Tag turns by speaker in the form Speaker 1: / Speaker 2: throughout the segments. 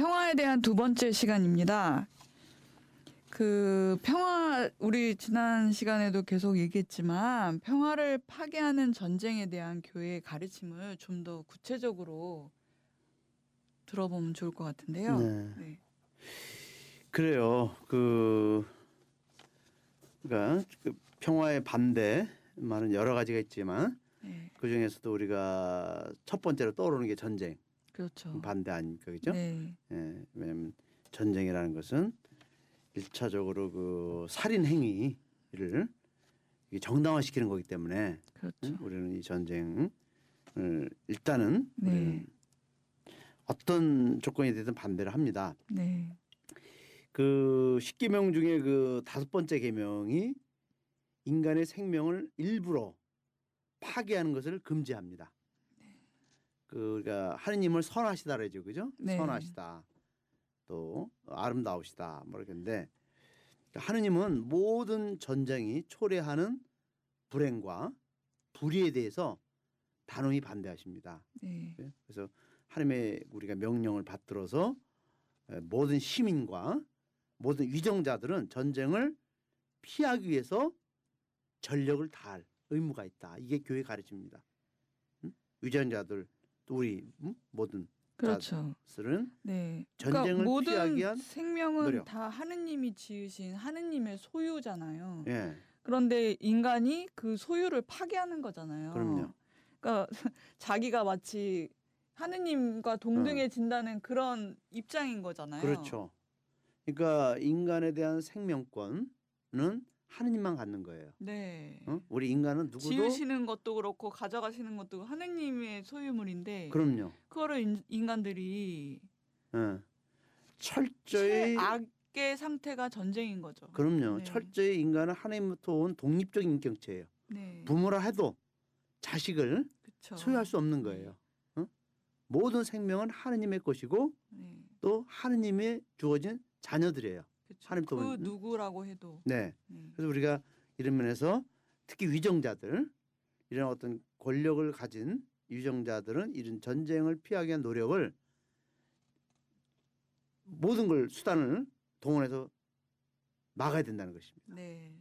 Speaker 1: 평화에 대한 두 번째 시간입니다. 그 평화 우리 지난 시간에도 계속 얘기했지만 평화를 파괴하는 전쟁에 대한 교회의 가르침을 좀 더 구체적으로 들어보면 좋을 것 같은데요.
Speaker 2: 네.
Speaker 1: 네.
Speaker 2: 그래요. 그 그러니까 그 평화의 반대 말은 여러 가지가 있지만
Speaker 1: 네.
Speaker 2: 그 중에서도 우리가 첫 번째로 떠오르는 게 전쟁
Speaker 1: 그렇죠.
Speaker 2: 반대 아닙니까, 그죠?
Speaker 1: 네.
Speaker 2: 예, 왜냐하면 전쟁이라는 것은 일차적으로 그 살인 행위를 정당화시키는 거기 때문에
Speaker 1: 그렇죠.
Speaker 2: 응? 우리는 이 전쟁을 일단은
Speaker 1: 네.
Speaker 2: 우리는 어떤 조건이 되든 반대를 합니다.
Speaker 1: 네.
Speaker 2: 그 십계명 중에 그 다섯 번째 계명이 인간의 생명을 일부러 파괴하는 것을 금지합니다. 그 우리가 하느님을 선하시다 그러죠, 그죠?
Speaker 1: 네.
Speaker 2: 선하시다, 또 아름다우시다, 뭐 이렇게인데 하느님은 모든 전쟁이 초래하는 불행과 불의에 대해서 단호히 반대하십니다.
Speaker 1: 네.
Speaker 2: 그래서 하나님의 우리가 명령을 받들어서 에, 모든 시민과 모든 위정자들은 전쟁을 피하기 위해서 전력을 다할 의무가 있다. 이게 교회 가르칩니다. 응? 위정자들 또 우리 응? 모든
Speaker 1: 그렇죠.
Speaker 2: 자들은
Speaker 1: 네.
Speaker 2: 전쟁을
Speaker 1: 모든
Speaker 2: 피하기 위한
Speaker 1: 생명은
Speaker 2: 노력.
Speaker 1: 다 하느님이 지으신 하느님의 소유잖아요.
Speaker 2: 예,
Speaker 1: 그런데 인간이 그 소유를 파괴하는 거잖아요.
Speaker 2: 그럼요.
Speaker 1: 그러니까 자기가 마치 하느님과 동등해진다는 그런 입장인 거잖아요.
Speaker 2: 어. 그렇죠. 그러니까 인간에 대한 생명권은 하느님만 갖는 거예요.
Speaker 1: 네.
Speaker 2: 어? 우리 인간은 누구도
Speaker 1: 지으시는 것도 그렇고 가져가시는 것도 하느님의 소유물인데
Speaker 2: 그럼요.
Speaker 1: 그거를 인, 인간들이
Speaker 2: 예. 철저히
Speaker 1: 최악의 상태가 전쟁인 거죠.
Speaker 2: 그럼요.
Speaker 1: 네.
Speaker 2: 철저히 인간은 하나님부터 온 독립적인 인격체예요.
Speaker 1: 네.
Speaker 2: 부모라 해도 자식을
Speaker 1: 그렇죠.
Speaker 2: 소유할 수 없는 거예요. 어? 모든 생명은 하느님의 것이고
Speaker 1: 네.
Speaker 2: 또 하느님의 주어진 자녀들이에요. 하나님
Speaker 1: 또그
Speaker 2: 뭐-
Speaker 1: 누구라고 해도
Speaker 2: 네.
Speaker 1: 네.
Speaker 2: 그래서 우리가 이런 면에서 특히 위정자들 이런 어떤 권력을 가진 위정자들은 이런 전쟁을 피하기 위한 노력을 모든 걸 수단을 동원해서 막아야 된다는 것입니다.
Speaker 1: 네.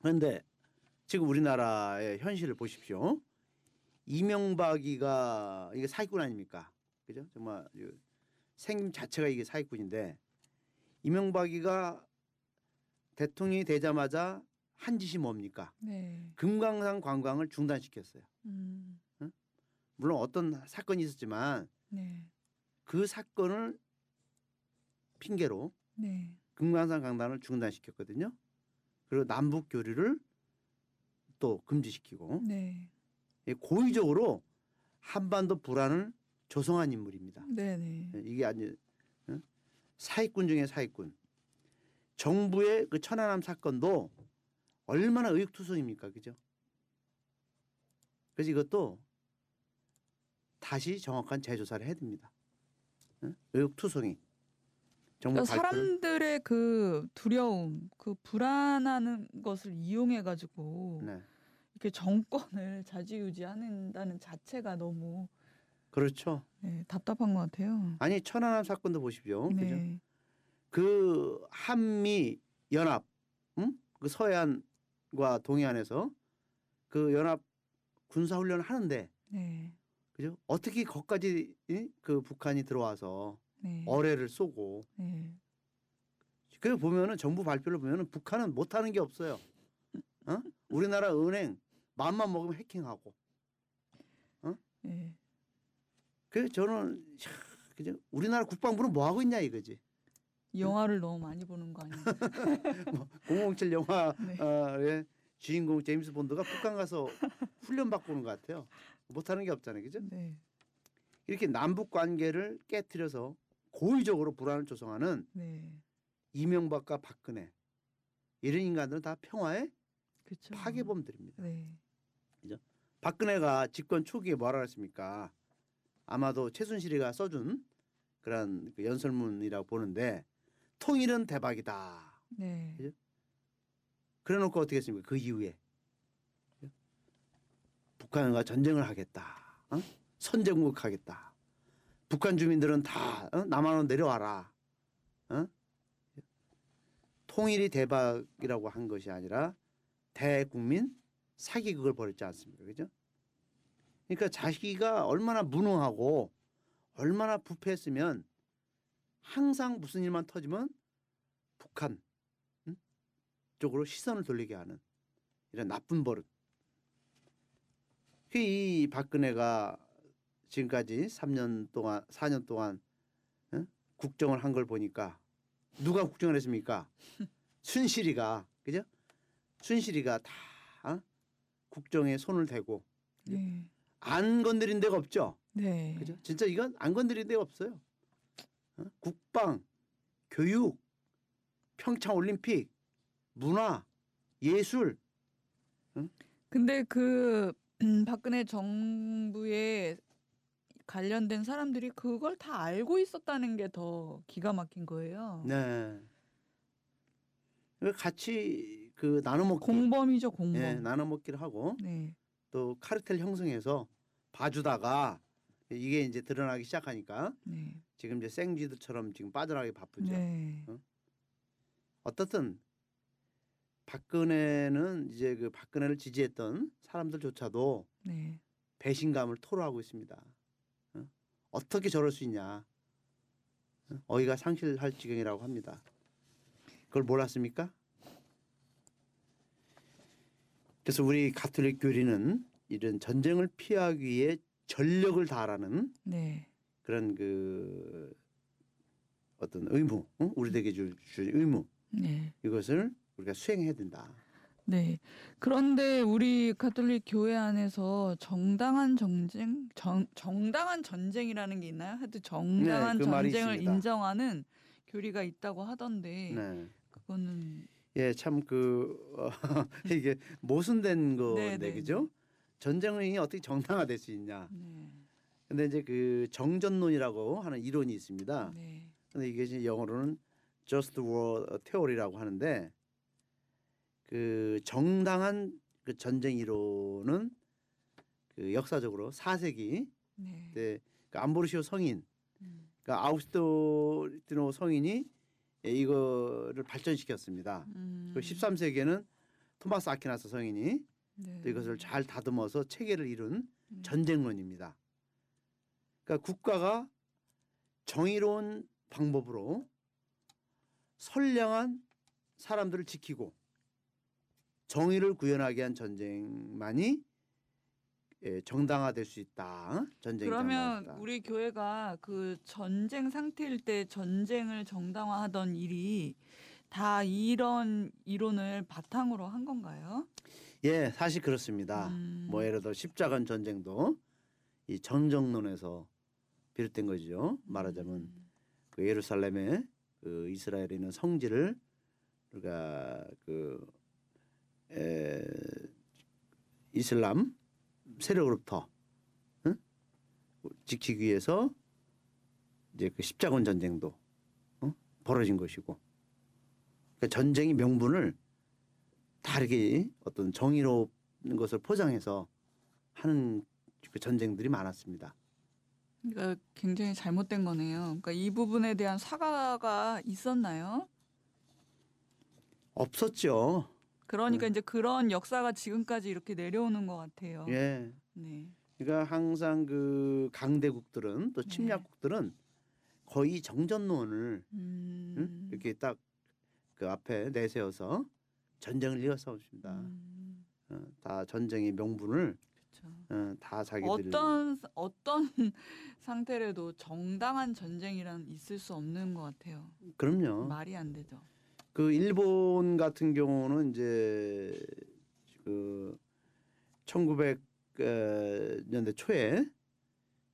Speaker 2: 그런데 지금 우리나라의 현실을 보십시오. 이명박이가 이게 사기꾼 아닙니까? 그죠? 정말 이 생김 자체가 이게 사기꾼인데 이명박이가 대통령이 되자마자 한 짓이 뭡니까?
Speaker 1: 네.
Speaker 2: 금강산 관광을 중단시켰어요.
Speaker 1: 음.
Speaker 2: 물론 어떤 사건이 있었지만
Speaker 1: 네.
Speaker 2: 그 사건을 핑계로
Speaker 1: 네.
Speaker 2: 금강산 강단을 중단시켰거든요. 그리고 남북 교류를 또 금지시키고
Speaker 1: 네.
Speaker 2: 예, 고의적으로 한반도 불안을 조성한 인물입니다.
Speaker 1: 네. 네.
Speaker 2: 예, 이게 아주 어? 사기꾼 중에 사기꾼. 정부의 그 천안함 사건도 얼마나 의혹투성입니까, 그죠? 그래서 이것도 다시 정확한 재조사를 해야 됩니다. 어? 의혹투성이. 정부
Speaker 1: 그러니까 사람들의 그 두려움, 그 불안하는 것을 이용해 가지고
Speaker 2: 네,
Speaker 1: 이렇게 정권을 좌지우지하는다는 자체가 너무
Speaker 2: 그렇죠.
Speaker 1: 네, 답답한 것 같아요.
Speaker 2: 아니 천안함 사건도 보십시오, 그죠?
Speaker 1: 네.
Speaker 2: 그 한미 연합, 응? 그 서해안과 동해안에서 그 연합 군사 훈련을 하는데,
Speaker 1: 네.
Speaker 2: 그죠? 어떻게 거기까지 이? 그 북한이 들어와서
Speaker 1: 네.
Speaker 2: 어뢰를 쏘고,
Speaker 1: 네.
Speaker 2: 그 보면은 정부 발표를 보면은 북한은 못하는 게 없어요. 어? 우리나라 은행 맘만 먹으면 해킹하고.
Speaker 1: 네.
Speaker 2: 그 저는 야, 그죠? 우리나라 국방부는 뭐 하고 있냐 이거지.
Speaker 1: 영화를 너무 많이 보는 거 아니에요?
Speaker 2: 007 영화의
Speaker 1: 네.
Speaker 2: 주인공 제임스 본드가 북한 가서 훈련 받고 오는 것 같아요. 못하는 게 없잖아요, 그죠?
Speaker 1: 네.
Speaker 2: 이렇게 남북 관계를 깨뜨려서 고의적으로 불안을 조성하는
Speaker 1: 네.
Speaker 2: 이명박과 박근혜 이런 인간들은 다 평화의
Speaker 1: 그렇죠.
Speaker 2: 파괴범들입니다.
Speaker 1: 네.
Speaker 2: 박근혜가 집권 초기에 뭐라 그랬습니까? 아마도 최순실이가 써준 그런 그 연설문이라고 보는데 통일은 대박이다.
Speaker 1: 네.
Speaker 2: 그죠? 그래놓고 어떻게 했습니까? 그 이후에 북한과 전쟁을 하겠다. 어? 선제공격하겠다. 북한 주민들은 다 어? 남한으로 내려와라. 어? 통일이 대박이라고 한 것이 아니라 대국민 사기극을 벌였지 않습니까? 그죠? 그러니까 자기가 얼마나 무능하고 얼마나 부패했으면 항상 무슨 일만 터지면 북한 응? 쪽으로 시선을 돌리게 하는 이런 나쁜 버릇. 그이 박근혜가 지금까지 3년 동안 4년 동안 응? 국정을 한 걸 보니까 누가 국정을 했습니까? 순실이가 그죠? 순실이가 다 어? 국정에 손을 대고
Speaker 1: 네.
Speaker 2: 안 건드린 데가 없죠.
Speaker 1: 네.
Speaker 2: 그죠? 진짜 이건 안 건드린 데가 없어요. 어? 국방, 교육, 평창 올림픽, 문화, 예술.
Speaker 1: 근데 그 음, 박근혜 정부에 관련된 사람들이 그걸 다 알고 있었다는 게 더 기가 막힌 거예요.
Speaker 2: 네. 그 같이 그 나눠 먹기,
Speaker 1: 공범이죠, 공범.
Speaker 2: 예, 나눠 먹기를 하고
Speaker 1: 네.
Speaker 2: 또 카르텔 형성해서 봐주다가 이게 이제 드러나기 시작하니까
Speaker 1: 네.
Speaker 2: 지금 이제 생쥐들처럼 지금 빠져나가기 바쁘죠.
Speaker 1: 네.
Speaker 2: 어떻든 박근혜는 이제 그 박근혜를 지지했던 사람들조차도
Speaker 1: 네.
Speaker 2: 배신감을 토로하고 있습니다. 어? 어떻게 저럴 수 있냐? 어? 어이가 상실할 지경이라고 합니다. 그걸 몰랐습니까? 그래서 우리 가톨릭 교리는 이런 전쟁을 피하기 위해 전력을 다하라는
Speaker 1: 네.
Speaker 2: 그런 그 어떤 의무, 어? 우리에게 줄, 줄 의무
Speaker 1: 네.
Speaker 2: 이것을 우리가 수행해야 된다.
Speaker 1: 네. 그런데 우리 가톨릭 교회 안에서 정당한 전쟁, 정, 정당한 전쟁이라는 게 있나요? 하여튼 정당한
Speaker 2: 네, 그
Speaker 1: 전쟁을. 인정하는 교리가 있다고 하던데
Speaker 2: 네.
Speaker 1: 그거는
Speaker 2: 예, 참그 어, 이게 모순된
Speaker 1: 네,
Speaker 2: 거네,
Speaker 1: 네,
Speaker 2: 그죠? 전쟁이 어떻게 정당화될 수 있냐?
Speaker 1: 네.
Speaker 2: 근데 이제 그 정전론이라고 하는 이론이 있습니다.
Speaker 1: 네.
Speaker 2: 근데 이게 이제 영어로는 just war theory라고 하는데 그 정당한 그 전쟁 이론은 그 역사적으로 4세기
Speaker 1: 네.
Speaker 2: 때 그 암보르시오 성인,
Speaker 1: 음.
Speaker 2: 그러니까 아우스토리노 성인이 예, 이거를 발전시켰습니다.
Speaker 1: 음.
Speaker 2: 그 13세기에는 토마스 아퀴나스 성인이
Speaker 1: 네.
Speaker 2: 또 이것을 잘 다듬어서 체계를 이룬
Speaker 1: 음.
Speaker 2: 전쟁론입니다. 그러니까 국가가 정의로운 방법으로 선량한 사람들을 지키고 정의를 구현하게 한 전쟁만이 예, 정당화될 수 있다. 전쟁이
Speaker 1: 그러면
Speaker 2: 정당화됐다.
Speaker 1: 우리 교회가 그 전쟁 상태일 때 전쟁을 정당화하던 일이 다 이런 이론을 바탕으로 한 건가요?
Speaker 2: 예, 사실 그렇습니다.
Speaker 1: 음.
Speaker 2: 뭐 예를 들어 십자가 전쟁도 이 정정론에서 비롯된 거죠. 말하자면
Speaker 1: 음.
Speaker 2: 그 예루살렘에 그 이스라엘에 있는 성지를 우리가 그 에, 이슬람 세력으로부터 응? 지키기 위해서 이제 그 십자군 전쟁도 어? 벌어진 것이고 그러니까 전쟁의 명분을 다르게 어떤 정의로운 것을 포장해서 하는 그 전쟁들이 많았습니다.
Speaker 1: 그러니까 굉장히 잘못된 거네요. 그러니까 이 부분에 대한 사과가 있었나요?
Speaker 2: 없었죠.
Speaker 1: 그러니까
Speaker 2: 네.
Speaker 1: 이제 그런 역사가 지금까지 이렇게 내려오는 것 같아요.
Speaker 2: 예.
Speaker 1: 네.
Speaker 2: 그러니까 항상 그 강대국들은 또
Speaker 1: 네.
Speaker 2: 침략국들은 거의 정전론을
Speaker 1: 음.
Speaker 2: 응? 이렇게 딱 그 앞에 내세워서 전쟁을 이어서 옵니다.
Speaker 1: 음.
Speaker 2: 어, 다 전쟁의 명분을. 어, 다 자기들
Speaker 1: 어떤 어떤 상태라도 정당한 전쟁이란 있을 수 없는 것 같아요.
Speaker 2: 그럼요.
Speaker 1: 말이 안 되죠.
Speaker 2: 그 일본 같은 경우는 이제 그 1900년대 초에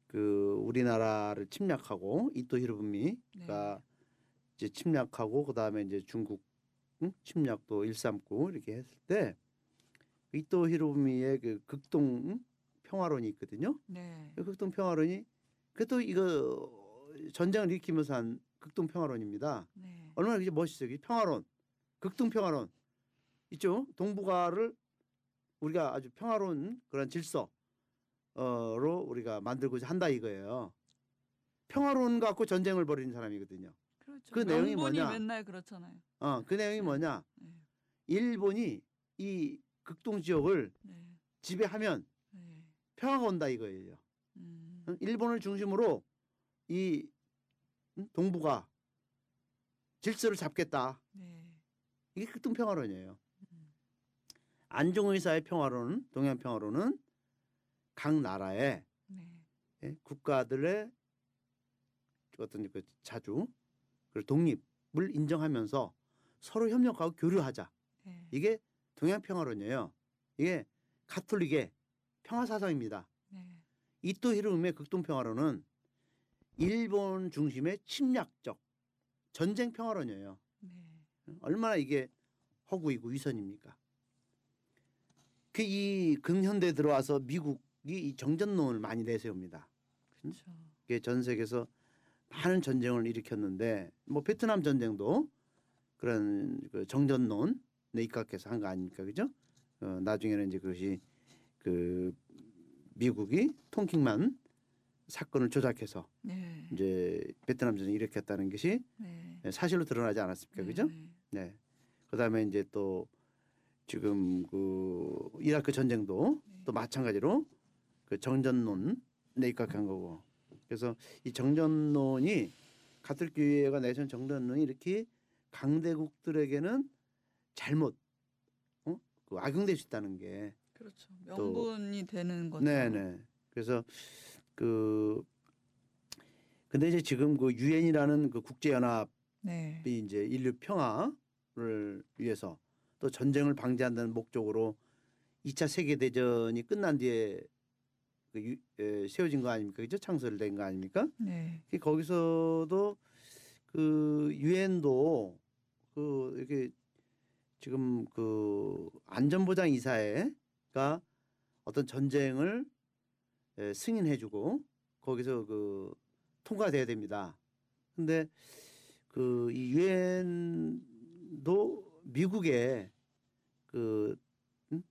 Speaker 2: 그 우리나라를 침략하고 이토 히로부미가
Speaker 1: 네.
Speaker 2: 이제 침략하고 그다음에 이제 중국 응? 침략도 일삼고 이렇게 했을 때 이토 히로부미의 그 극동 응? 평화론이 있거든요.
Speaker 1: 네.
Speaker 2: 그 극동 평화론이 그것도 이거 전쟁을 일으키면서 한 극동 평화론입니다.
Speaker 1: 네.
Speaker 2: 얼마나 이게 멋있어요. 이 평화론, 극동 평화론 있죠. 동북아를 우리가 아주 평화로운 그런 질서로 우리가 만들고자 한다 이거예요. 거 갖고 전쟁을 벌이는 사람이거든요.
Speaker 1: 그렇죠.
Speaker 2: 그 내용이 뭐냐?
Speaker 1: 맨날 그렇잖아요.
Speaker 2: 어, 그 내용이 뭐냐?
Speaker 1: 네.
Speaker 2: 일본이 이 극동 지역을
Speaker 1: 네.
Speaker 2: 지배하면
Speaker 1: 네.
Speaker 2: 평화가 온다 이거예요.
Speaker 1: 음.
Speaker 2: 어? 일본을 중심으로 이 음? 동북아 질서를 잡겠다.
Speaker 1: 네.
Speaker 2: 이게 극동 평화론이에요.
Speaker 1: 음.
Speaker 2: 안종의사의 평화론은 동양 평화론은 각 나라의
Speaker 1: 네.
Speaker 2: 예, 국가들의 어떤 그 자주 그리고 독립을 인정하면서 서로 협력하고 교류하자.
Speaker 1: 네.
Speaker 2: 이게 동양 평화론이에요. 이게 가톨릭의 평화 사상입니다.
Speaker 1: 네.
Speaker 2: 이토 히로음의 극동 평화론은 일본 중심의 침략적 전쟁 평화론이에요.
Speaker 1: 네.
Speaker 2: 얼마나 이게 허구이고 위선입니까? 그 이 근현대 들어와서 미국이 이 정전론을 많이 내세웁니다.
Speaker 1: 그렇죠.
Speaker 2: 이게 전 세계에서 많은 전쟁을 일으켰는데 뭐 베트남 전쟁도 그런 그 정전론에 입각해서 한 거 아닙니까, 그죠? 어, 나중에는 이제 그것이 그 미국이 통킹만 사건을 조작해서
Speaker 1: 네.
Speaker 2: 이제 베트남 전쟁 을 일으켰다는 것이
Speaker 1: 네.
Speaker 2: 사실로 드러나지 않았습니까, 그죠?
Speaker 1: 네.
Speaker 2: 네. 그다음에 이제 또 지금 그 이라크 전쟁도 또 마찬가지로 그 정전론에 입각한 거고. 그래서 이 정전론이 가톨릭 교회가 내세운 정전론이 이렇게 강대국들에게는 잘못 어? 그 악용될 수 있다는 게
Speaker 1: 그렇죠. 명분이 되는 거죠.
Speaker 2: 네네. 그래서 그 근데 이제 지금 그 유엔이라는 그 국제 연합이
Speaker 1: 네.
Speaker 2: 이제 인류 평화를 위해서 또 전쟁을 방지한다는 목적으로 2차 세계 대전이 끝난 뒤에 그 유, 에, 세워진 거 아닙니까? 그죠? 창설된 거 아닙니까?
Speaker 1: 네.
Speaker 2: 그 거기서도 그 유엔도 그 이렇게 지금 그 안전보장 이사회가 어떤 전쟁을 에, 승인해주고 거기서 그 통과돼야 됩니다. 근데 그 이 유엔도 미국의 그, 음?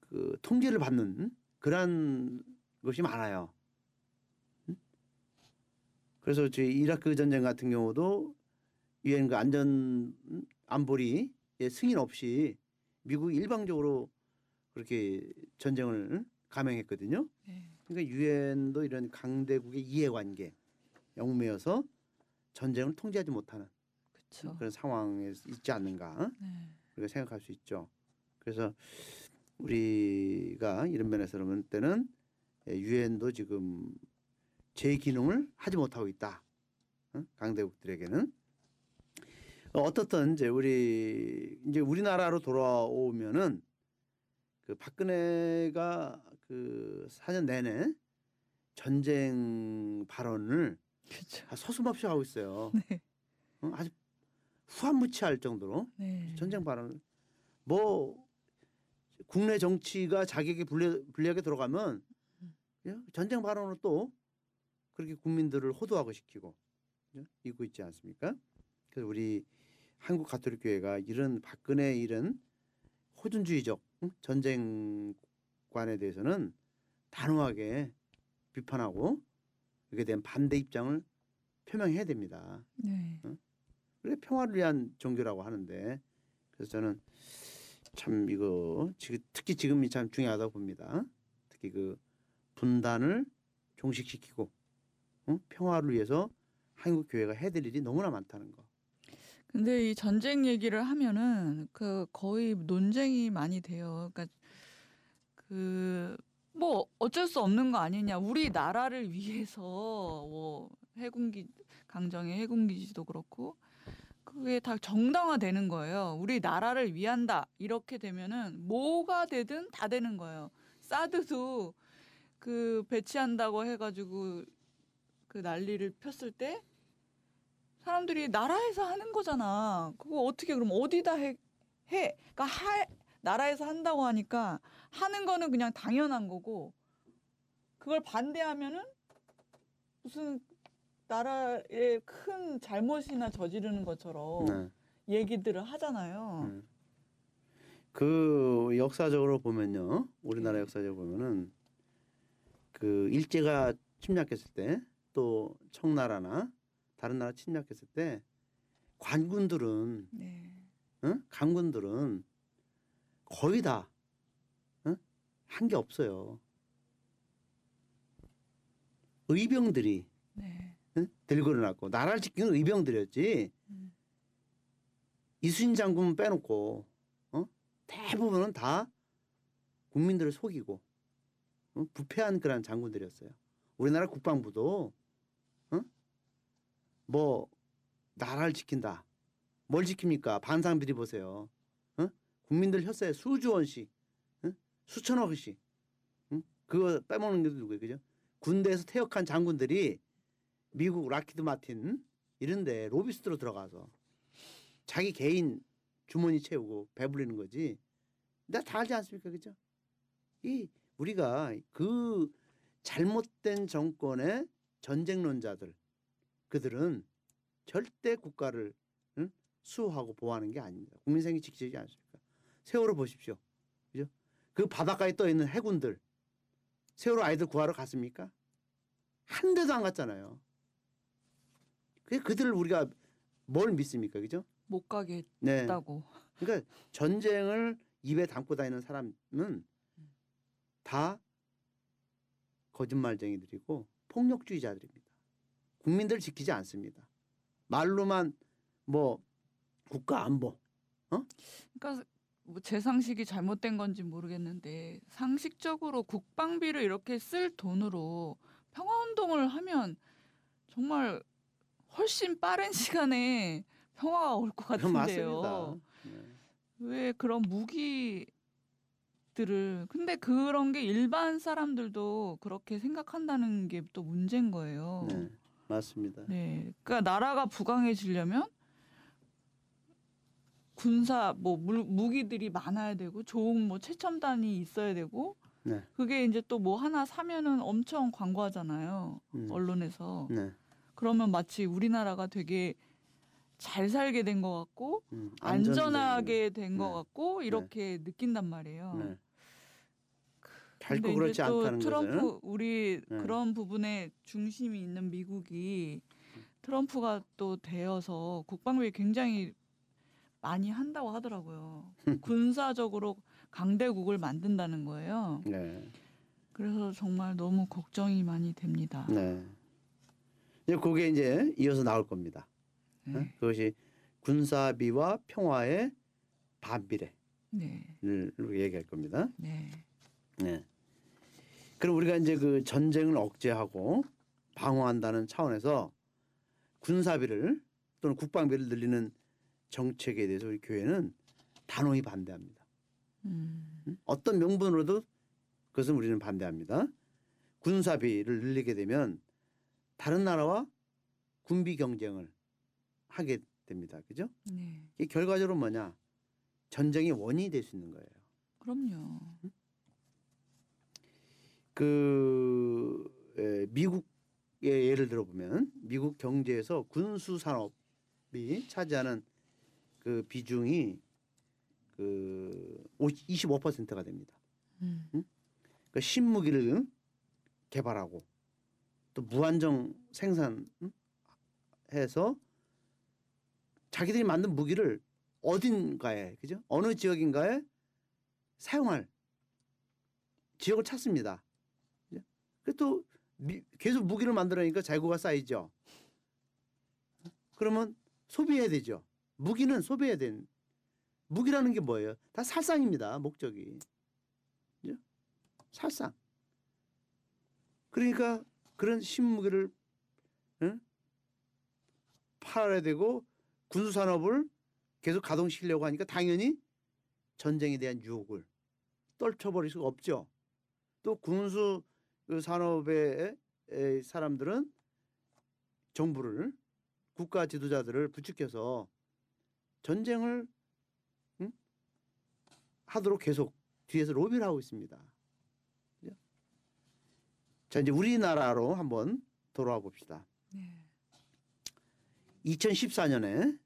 Speaker 2: 그 통제를 받는 그러한 것이 많아요. 그래서 저희 이라크 전쟁 같은 경우도 유엔 그 안전 안보리의 승인 없이 미국이 일방적으로 그렇게 전쟁을 감행했거든요.
Speaker 1: 네.
Speaker 2: 그러니까 유엔도 이런 강대국의 이해관계 영매여서 전쟁을 통제하지 못하는
Speaker 1: 그렇죠.
Speaker 2: 그런 상황에 있지 않는가
Speaker 1: 네.
Speaker 2: 우리가 생각할 수 있죠. 그래서 우리가 이런 면에서 볼 때는 유엔도 지금 제 기능을 하지 못하고 있다. 어? 강대국들에게는 어, 어떻든 이제 우리 이제 우리나라로 돌아오면은 그 박근혜가 그 4년 내내 전쟁 발언을
Speaker 1: 그렇죠.
Speaker 2: 서슴없이 하고 있어요.
Speaker 1: 네.
Speaker 2: 어? 아주 후한무치할 정도로
Speaker 1: 네.
Speaker 2: 전쟁 발언을 뭐 국내 정치가 자격이 불리, 불리하게 들어가면 예? 전쟁 발언을 또 그렇게 국민들을 호도하고 시키고 예? 이고 있지 않습니까? 그래서 우리 한국 가톨릭 교회가 이런 박근혜 이런 호준주의적 응? 전쟁 관에 대해서는 단호하게 비판하고 여기에 대한 반대 입장을 표명해야 됩니다.
Speaker 1: 네.
Speaker 2: 그래 평화를 위한 종교라고 하는데 그래서 저는 참 이거 특히 지금이 참 중요하다고 봅니다. 특히 그 분단을 종식시키고 어? 평화를 위해서 한국 교회가 될 일이 너무나 많다는 거.
Speaker 1: 근데 이 전쟁 얘기를 하면은 그 거의 논쟁이 많이 돼요. 그러니까 그 뭐 어쩔 수 없는 거 아니냐. 우리 나라를 위해서 뭐 해군기 강정의 해군기지도 그렇고 그게 다 정당화되는 거예요. 우리 나라를 위한다. 이렇게 되면은 뭐가 되든 다 되는 거예요. 사드도 그 배치한다고 해가지고 그 난리를 폈을 때 사람들이 나라에서 하는 거잖아. 그거 어떻게 그럼 어디다 해? 해. 그러니까 하, 나라에서 한다고 하니까 하는 거는 그냥 당연한 거고 그걸 반대하면은 무슨 나라의 큰 잘못이나 저지르는 것처럼
Speaker 2: 네.
Speaker 1: 얘기들을 하잖아요.
Speaker 2: 음. 그 역사적으로 보면요, 우리나라
Speaker 1: 네.
Speaker 2: 역사적으로 보면은 그 일제가 침략했을 때 또 청나라나 다른 나라 침략했을 때 관군들은
Speaker 1: 네.
Speaker 2: 응? 강군들은 거의 다 한 게 없어요. 의병들이
Speaker 1: 네.
Speaker 2: 응? 들고 일어났고 나라를 지키는 의병들이었지
Speaker 1: 음.
Speaker 2: 이순신 장군 빼놓고 어? 대부분은 다 국민들을 속이고 어? 부패한 그런 장군들이었어요. 우리나라 국방부도 어? 뭐 나라를 지킨다. 뭘 지킵니까? 방산 비리 보세요. 어? 국민들 혈세 수조 원씩, 어? 수천억씩, 응? 그거 빼먹는 게 누구예요, 그죠? 군대에서 퇴역한 장군들이 미국 락히드 마틴 이런데 로비스트로 들어가서 자기 개인 주머니 채우고 배불리는 거지. 나 다 알지 않습니까, 그죠? 이 우리가 그 잘못된 정권의 전쟁론자들 그들은 절대 국가를 응? 수호하고 보호하는 게 아닙니다. 국민 생기 지키지 않습니까? 세월호 보십시오. 그 바닷가에 떠 있는 해군들 세월호 아이들 구하러 갔습니까? 한 대도 안 갔잖아요. 그 그들을 우리가 뭘 믿습니까? 그죠?
Speaker 1: 못 가게
Speaker 2: 네.
Speaker 1: 했다고.
Speaker 2: 그러니까 전쟁을 입에 담고 다니는 사람은 다 거짓말쟁이들이고 폭력주의자들입니다. 국민들 지키지 않습니다. 말로만 뭐 국가 안보
Speaker 1: 그러니까 뭐 제 상식이 잘못된 건지 모르겠는데 상식적으로 국방비를 이렇게 쓸 돈으로 평화 운동을 하면 정말 훨씬 빠른 시간에 평화가 올 것 같은데요.
Speaker 2: 맞습니다. 네.
Speaker 1: 왜 그런 무기들을 근데 그런 게 일반 사람들도 그렇게 생각한다는 게 또 문제인 거예요.
Speaker 2: 네, 맞습니다.
Speaker 1: 네. 그러니까 나라가 부강해지려면 군사 뭐 물, 무기들이 많아야 되고 좋은 뭐 최첨단이 있어야 되고
Speaker 2: 네.
Speaker 1: 그게 이제 또 뭐 하나 사면은 엄청 광고하잖아요.
Speaker 2: 음.
Speaker 1: 언론에서.
Speaker 2: 네.
Speaker 1: 그러면 마치 우리나라가 되게 잘 살게 된 것 같고
Speaker 2: 음,
Speaker 1: 안전하게 된것
Speaker 2: 네.
Speaker 1: 같고 이렇게 느낀단 말이에요.
Speaker 2: 네. 결코
Speaker 1: 근데
Speaker 2: 그렇지
Speaker 1: 이제 또
Speaker 2: 않다는
Speaker 1: 트럼프
Speaker 2: 것을
Speaker 1: 우리
Speaker 2: 네.
Speaker 1: 그런 부분에 중심이 있는 미국이 트럼프가 또 되어서 국방비 굉장히 많이 한다고 하더라고요. 군사적으로 강대국을 만든다는 거예요.
Speaker 2: 네.
Speaker 1: 그래서 정말 너무 걱정이 많이 됩니다.
Speaker 2: 네. 이제 그게 이제 이어서 나올 겁니다. 어?
Speaker 1: 네.
Speaker 2: 그것이 군사비와 평화의 반비례를
Speaker 1: 네.
Speaker 2: 얘기할 겁니다.
Speaker 1: 네.
Speaker 2: 네. 그럼 우리가 이제 그 전쟁을 억제하고 방어한다는 차원에서 군사비를 또는 국방비를 늘리는 정책에 대해서 우리 교회는 단호히 반대합니다.
Speaker 1: 음.
Speaker 2: 음? 어떤 명분으로도 그것은 우리는 반대합니다. 군사비를 늘리게 되면 다른 나라와 군비 경쟁을 하게 됩니다. 그죠?
Speaker 1: 네.
Speaker 2: 이게 결과적으로 뭐냐? 전쟁의 원인이 될 수 있는 거예요.
Speaker 1: 그럼요.
Speaker 2: 그 에, 미국의 예를 들어 보면 미국 경제에서 군수 산업이 차지하는 그 비중이 그 25%가 됩니다.
Speaker 1: 음.
Speaker 2: 그 신무기를 개발하고 또 무한정 생산해서 자기들이 만든 무기를 어딘가에 그죠? 어느 지역인가에 사용할 지역을 찾습니다. 그죠? 그또 미- 계속 무기를 만들어니까 재고가 쌓이죠. 그러면 소비해야 되죠. 무기는 소비해야 된 무기라는 게 뭐예요? 다 살상입니다. 목적이. 그죠? 살상. 그러니까 그런 신무기를 응? 팔아야 되고 군수 산업을 계속 가동시키려고 하니까 당연히 전쟁에 대한 유혹을 떨쳐버릴 수가 없죠. 또 군수 그 산업의 에, 사람들은 정부를 국가 지도자들을 부추겨서 전쟁을 응? 하도록 계속 뒤에서 로비를 하고 있습니다. 그죠? 자 이제 우리나라로 한번 돌아와 봅시다.
Speaker 1: 네.
Speaker 2: 2014년에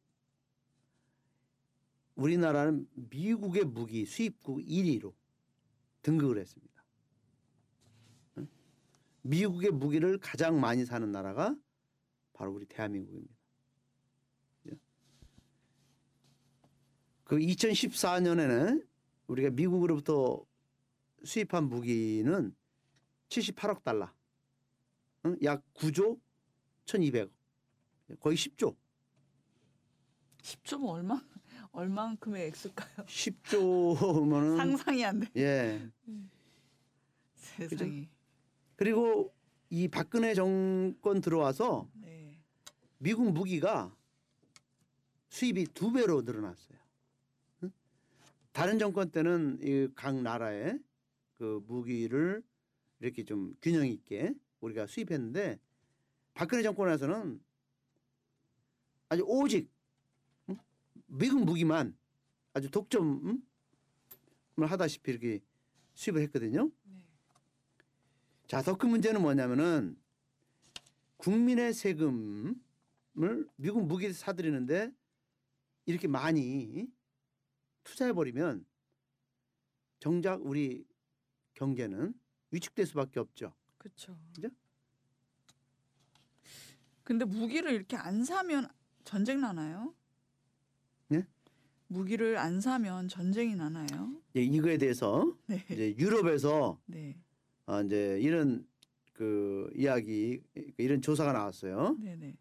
Speaker 2: 우리나라는 미국의 무기 수입국 1위로 등극을 했습니다. 응? 미국의 무기를 가장 많이 사는 나라가 바로 우리 대한민국입니다. 그죠? 그 2014년에는 우리가 미국으로부터 수입한 무기는 78억 달러, 응? 약 9조 1,200억, 거의 10조.
Speaker 1: 10조면 얼마 얼만큼의 액수일까요?
Speaker 2: 10조면은
Speaker 1: 상상이 안 돼.
Speaker 2: 예.
Speaker 1: 세상에.
Speaker 2: 그리고 이 박근혜 정권 들어와서
Speaker 1: 네.
Speaker 2: 미국 무기가 수입이 두 배로 늘어났어요. 응? 다른 정권 때는 이 각 나라의 그 무기를 이렇게 좀 균형 있게 우리가 수입했는데 박근혜 정권에서는 아주 오직 응? 미국 무기만 아주 독점을 하다시피 이렇게 수입을 했거든요.
Speaker 1: 네.
Speaker 2: 자, 더 큰 문제는 뭐냐면은 국민의 세금을 미국 무기 사들이는데 이렇게 많이 투자해 버리면 정작 우리 경제는 위축될 수밖에 없죠.
Speaker 1: 그렇죠.
Speaker 2: 그죠?
Speaker 1: 근데 무기를 이렇게 안 사면 전쟁 나나요?
Speaker 2: 네?
Speaker 1: 무기를 안 사면 전쟁이 나나요?
Speaker 2: 예, 이거에 대해서
Speaker 1: 네.
Speaker 2: 이제 유럽에서
Speaker 1: 네.
Speaker 2: 어, 이제 이런 그 이야기 이런 조사가 나왔어요.
Speaker 1: 네, 네.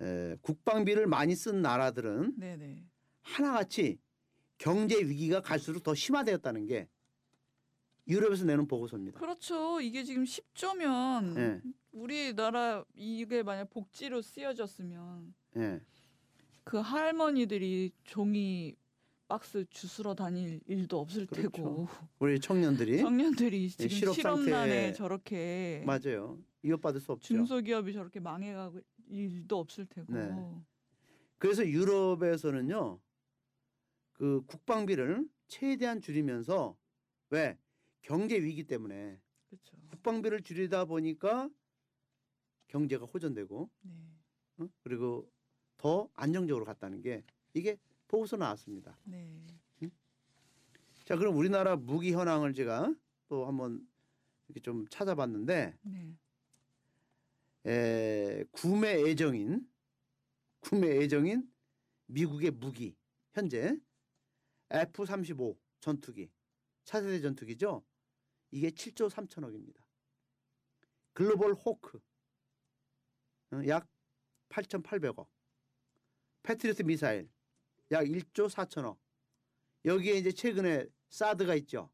Speaker 2: 에, 국방비를 많이 쓴 나라들은
Speaker 1: 네, 네.
Speaker 2: 하나같이 경제 위기가 갈수록 더 심화되었다는 게 유럽에서 내는 보고서입니다.
Speaker 1: 그렇죠. 이게 지금 10조면
Speaker 2: 예,
Speaker 1: 우리나라 이게 만약 복지로 쓰여졌으면
Speaker 2: 예.
Speaker 1: 그 할머니들이 종이 박스 주스러 다닐 일도 없을
Speaker 2: 그렇죠.
Speaker 1: 테고
Speaker 2: 우리 청년들이
Speaker 1: 청년들이 지금
Speaker 2: 실업
Speaker 1: 실업난에 저렇게
Speaker 2: 맞아요. 이웃받을 수 없죠.
Speaker 1: 중소기업이 저렇게 망해가고 일도 없을 테고
Speaker 2: 네. 그래서 유럽에서는요, 그 국방비를 최대한 줄이면서 왜 경제 위기 때문에
Speaker 1: 그렇죠.
Speaker 2: 국방비를 줄이다 보니까 경제가 호전되고
Speaker 1: 네.
Speaker 2: 어? 그리고 더 안정적으로 갔다는 게 이게 보고서 나왔습니다.
Speaker 1: 네.
Speaker 2: 자, 그럼 우리나라 무기 현황을 제가 또 한번 이렇게 좀 찾아봤는데
Speaker 1: 네.
Speaker 2: 에, 구매 예정인 구매 예정인 미국의 무기 현재 F-35 전투기 차세대 전투기죠. 이게 7조 3천억입니다. 글로벌 호크 어, 약 8,800억. 패트리어트 미사일 약 1조 4천억. 여기에 이제 최근에 사드가 있죠.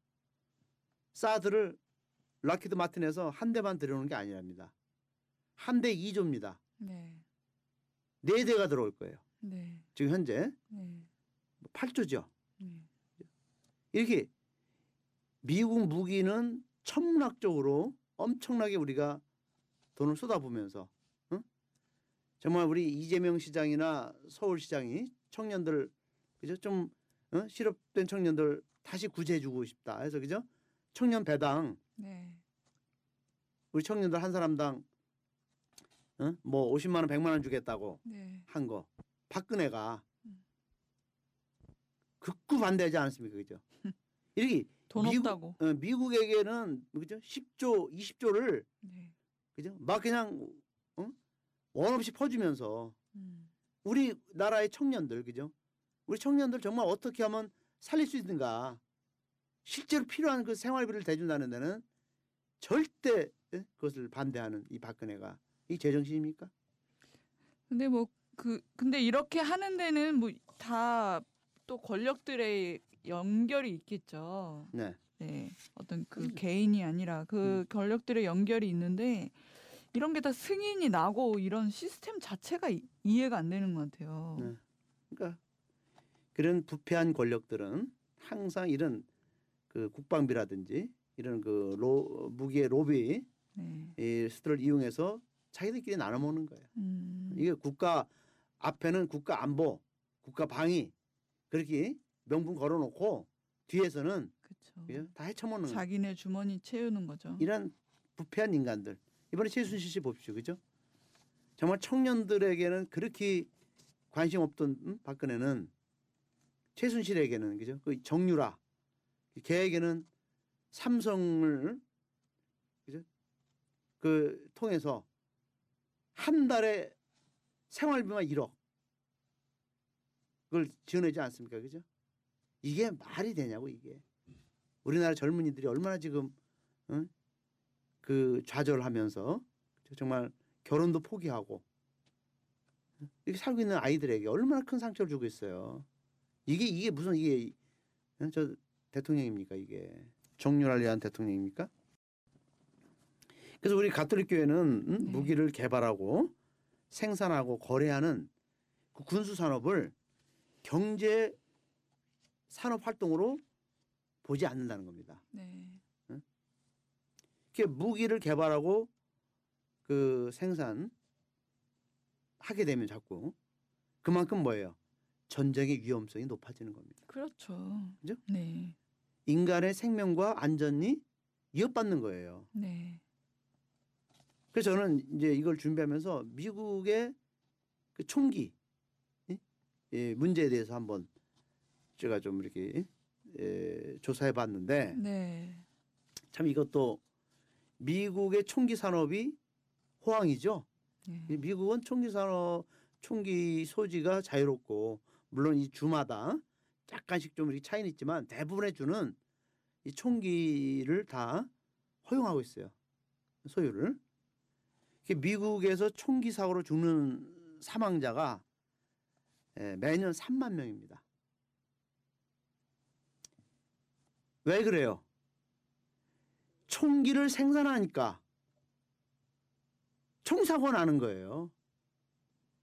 Speaker 2: 사드를 락히드 마틴에서 한 대만 들여오는 게 아니랍니다. 한 대 2조입니다.
Speaker 1: 네.
Speaker 2: 네 대가 들어올 거예요.
Speaker 1: 네.
Speaker 2: 지금 현재
Speaker 1: 네.
Speaker 2: 8조죠.
Speaker 1: 네.
Speaker 2: 이렇게 미국 무기는 천문학적으로 엄청나게 우리가 돈을 쏟아부으면서 응? 정말 우리 이재명 시장이나 서울시장이 청년들 그죠 좀 어? 실업된 청년들 다시 구제해주고 싶다 해서 그죠 청년 배당
Speaker 1: 네.
Speaker 2: 우리 청년들 한 사람당 어? 뭐 50만 원 100만 원 주겠다고
Speaker 1: 네.
Speaker 2: 한거 박근혜가
Speaker 1: 음.
Speaker 2: 극구 반대하지 않았습니까 그죠 이렇게
Speaker 1: 돈
Speaker 2: 미국-
Speaker 1: 없다고.
Speaker 2: 어, 미국에게는 그죠 10조 20조를
Speaker 1: 네.
Speaker 2: 그죠 막 그냥 어? 원 없이 퍼주면서
Speaker 1: 음.
Speaker 2: 우리 나라의 청년들 그죠 우리 청년들 정말 어떻게 하면 살릴 수 있는가 실제로 필요한 그 생활비를 대준다는 데는 절대 예? 그것을 반대하는 이 박근혜가 이 제정신입니까?
Speaker 1: 근데 뭐 그 근데 이렇게 하는 데는 뭐 다 또 권력들의 연결이 있겠죠.
Speaker 2: 네.
Speaker 1: 네. 어떤 그
Speaker 2: 음.
Speaker 1: 개인이 아니라 그 권력들의 연결이 있는데 이런 게 다 승인이 나고 이런 시스템 자체가 이, 이해가 안 되는 것 같아요.
Speaker 2: 네. 그러니까 그런 부패한 권력들은 항상 이런 그 국방비라든지 이런 그 로, 무기의 로비
Speaker 1: 네.
Speaker 2: 이 수들을 이용해서 자기들끼리 나눠 먹는 거예요.
Speaker 1: 음.
Speaker 2: 이게 국가 앞에는 국가 안보, 국가 방위 그렇게 명분 걸어놓고 뒤에서는
Speaker 1: 그렇죠.
Speaker 2: 그죠? 다 헤쳐먹는 거예요.
Speaker 1: 자기네 주머니 채우는 거죠.
Speaker 2: 이런 부패한 인간들 이번에 최순실 씨 봅시오, 그죠? 정말 청년들에게는 그렇게 관심 없던 음? 박근혜는 최순실에게는 그죠? 그 정유라 걔에게는 삼성을 그죠? 그 통해서 한 달에 생활비만 1억 그걸 지원하지 않습니까? 그죠? 이게 말이 되냐고 이게. 우리나라 젊은이들이 얼마나 지금 응? 그 좌절하면서 정말 결혼도 포기하고 이렇게 살고 있는 아이들에게 얼마나 큰 상처를 주고 있어요. 이게 이게 무슨 이게 응? 저 대통령입니까 이게 정유라를 위한 대통령입니까? 그래서 우리 가톨릭 교회는 응?
Speaker 1: 네.
Speaker 2: 무기를 개발하고 생산하고 거래하는 그 군수 산업을 경제 산업 활동으로 보지 않는다는 겁니다.
Speaker 1: 네.
Speaker 2: 이렇게 무기를 개발하고 그 생산 하게 되면 자꾸 그만큼 뭐예요? 전쟁의 위험성이 높아지는 겁니다.
Speaker 1: 그렇죠.
Speaker 2: 그죠?
Speaker 1: 네.
Speaker 2: 인간의 생명과 안전이 위협받는 거예요.
Speaker 1: 네.
Speaker 2: 그래서 저는 이제 이걸 준비하면서 미국의 그 총기 예? 예, 문제에 대해서 한번 제가 좀 이렇게 예, 조사해 봤는데
Speaker 1: 네.
Speaker 2: 참 이것도 미국의 총기 산업이 호황이죠.
Speaker 1: 네.
Speaker 2: 이 미국은 총기 산업 총기 소지가 자유롭고 물론 이 주마다 약간씩 좀 이렇게 차이는 있지만 대부분의 주는 이 총기를 다 허용하고 있어요. 소유를. 미국에서 총기 사고로 죽는 사망자가 예, 매년 3만 명입니다. 왜 그래요? 총기를 생산하니까 총사고 나는 거예요.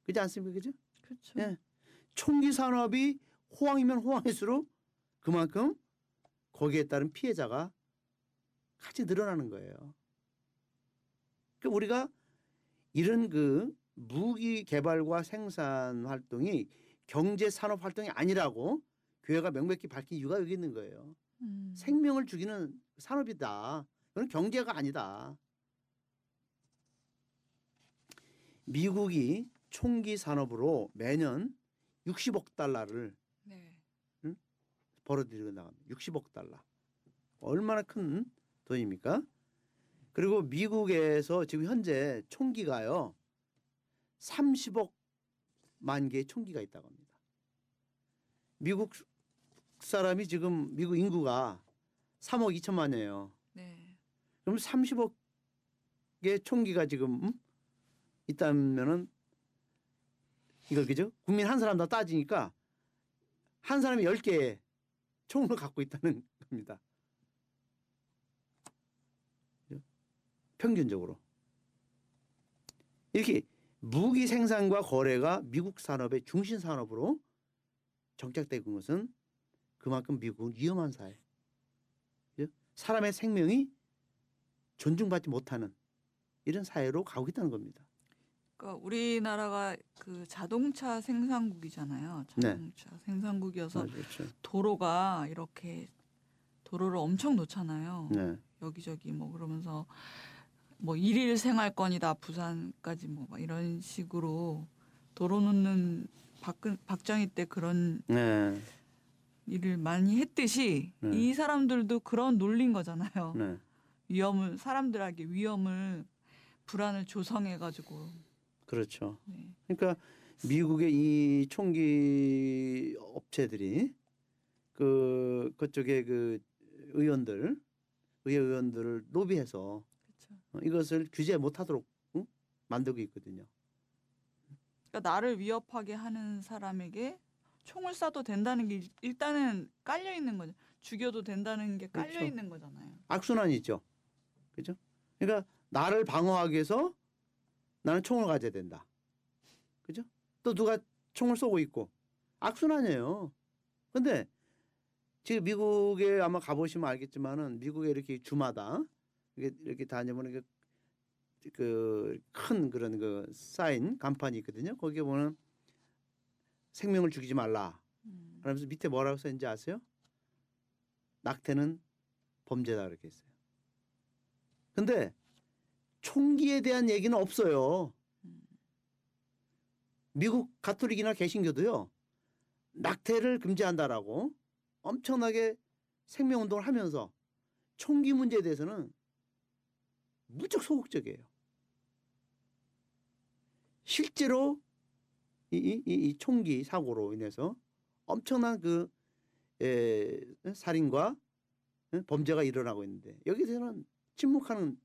Speaker 2: 그렇지 않습니까? 그죠?
Speaker 1: 그렇죠.
Speaker 2: 예. 총기 산업이 호황이면 호황일수록 그만큼 거기에 따른 피해자가 같이 늘어나는 거예요. 그러니까 우리가 이런 그 무기 개발과 생산 활동이 경제 산업 활동이 아니라고 교회가 명백히 밝힌 이유가 여기 있는 거예요.
Speaker 1: 음.
Speaker 2: 생명을 죽이는 산업이다. 이건 경제가 아니다. 미국이 총기 산업으로 매년 60억 달러를
Speaker 1: 네.
Speaker 2: 벌어들이고 나갑니다. 60억 달러. 얼마나 큰 돈입니까? 그리고 미국에서 지금 현재 총기가요. 30억 만 개의 총기가 있다고 합니다. 미국 사람이 지금 미국 인구가 3억 2천만이에요.
Speaker 1: 네.
Speaker 2: 그럼 30억 개의 총기가 지금 음? 있다면은 이거 그죠? 국민 한 사람 다 따지니까 한 사람이 10개의 총을 갖고 있다는 겁니다. 평균적으로. 이렇게 무기 생산과 거래가 미국 산업의 중심 산업으로 정착되고 있는 것은 그만큼 미국은 위험한 사회. 그죠? 사람의 생명이 존중받지 못하는 이런 사회로 가고 있다는 겁니다.
Speaker 1: 그러니까 우리나라가 그 자동차 생산국이잖아요.
Speaker 2: 네.
Speaker 1: 자동차 생산국이어서
Speaker 2: 그렇죠.
Speaker 1: 도로가 이렇게 도로를 엄청 놓잖아요.
Speaker 2: 네.
Speaker 1: 여기저기 뭐 그러면서 뭐 일일 생활권이다 부산까지 뭐막 이런 식으로 도로 놓는 박근 박정희 때 그런
Speaker 2: 네.
Speaker 1: 일을 많이 했듯이
Speaker 2: 네.
Speaker 1: 이 사람들도 그런 논리인 거잖아요.
Speaker 2: 네.
Speaker 1: 위험을 사람들에게 위험을 불안을 조성해 가지고
Speaker 2: 그렇죠.
Speaker 1: 네.
Speaker 2: 그러니까 미국의 이 총기 업체들이 그 그쪽에 그 의원들 의회 의원들을 로비해서 이것을 규제 못하도록 응? 만들고 있거든요.
Speaker 1: 그러니까 나를 위협하게 하는 사람에게 총을 쏴도 된다는 게 일단은 깔려 있는 거죠. 죽여도 된다는 게 깔려
Speaker 2: 그렇죠.
Speaker 1: 있는 거잖아요.
Speaker 2: 악순환이죠. 그죠? 그러니까 나를 방어하기 위해서 나는 총을 가져야 된다. 그죠? 또 누가 총을 쏘고 있고 악순환이에요. 근데 지금 미국에 아마 가보시면 알겠지만은 미국에 이렇게 주마다 이렇게, 이렇게 다녀보는 그 큰 그런 그 사인 간판이 있거든요. 거기에 보면 생명을 죽이지 말라.
Speaker 1: 음.
Speaker 2: 그러면서 밑에 뭐라고 써 있는지 아세요? 낙태는 범죄다 이렇게 했어요. 근데 총기에 대한 얘기는 없어요.
Speaker 1: 음.
Speaker 2: 미국 가톨릭이나 개신교도요. 낙태를 금지한다라고 엄청나게 생명 운동을 하면서 총기 문제에 대해서는 무척 소극적이에요. 실제로 이, 이, 이, 이 총기 사고로 인해서 엄청난 그 에, 살인과 에, 범죄가 일어나고 있는데 여기서는 침묵하는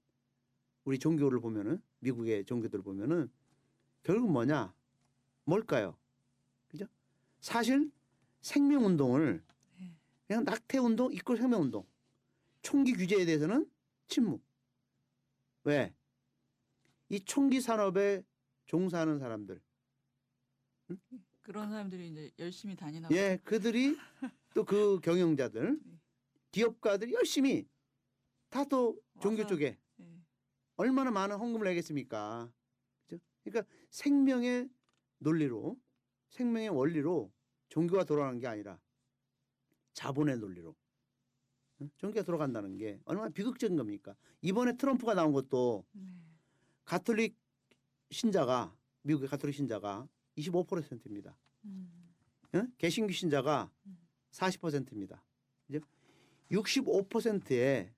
Speaker 2: 우리 종교를 보면은 미국의 종교들 보면은 결국 뭐냐 뭘까요? 그죠? 사실 생명 운동을
Speaker 1: 네.
Speaker 2: 그냥 낙태 운동 이꼴 생명 운동 총기 규제에 대해서는 침묵. 왜? 이 총기 산업에 종사하는 사람들,
Speaker 1: 그런 사람들이 이제 열심히 다니나
Speaker 2: 예, 그들이 또 그 경영자들,
Speaker 1: 네.
Speaker 2: 기업가들이 열심히 다 또 종교. 쪽에
Speaker 1: 예.
Speaker 2: 얼마나 많은 헌금을 내겠습니까? 그죠? 그러니까 생명의 논리로, 생명의 원리로 종교가 돌아가는 게 아니라 자본의 논리로 응? 종교가 돌아간다는 게 얼마나 비극적인 겁니까? 이번에 트럼프가 나온 것도
Speaker 1: 네.
Speaker 2: 가톨릭 신자가 미국의 가톨릭 신자가 25%입니다.
Speaker 1: 음.
Speaker 2: 응? 개신교 신자가
Speaker 1: 음.
Speaker 2: 40%입니다. 그죠? 65%의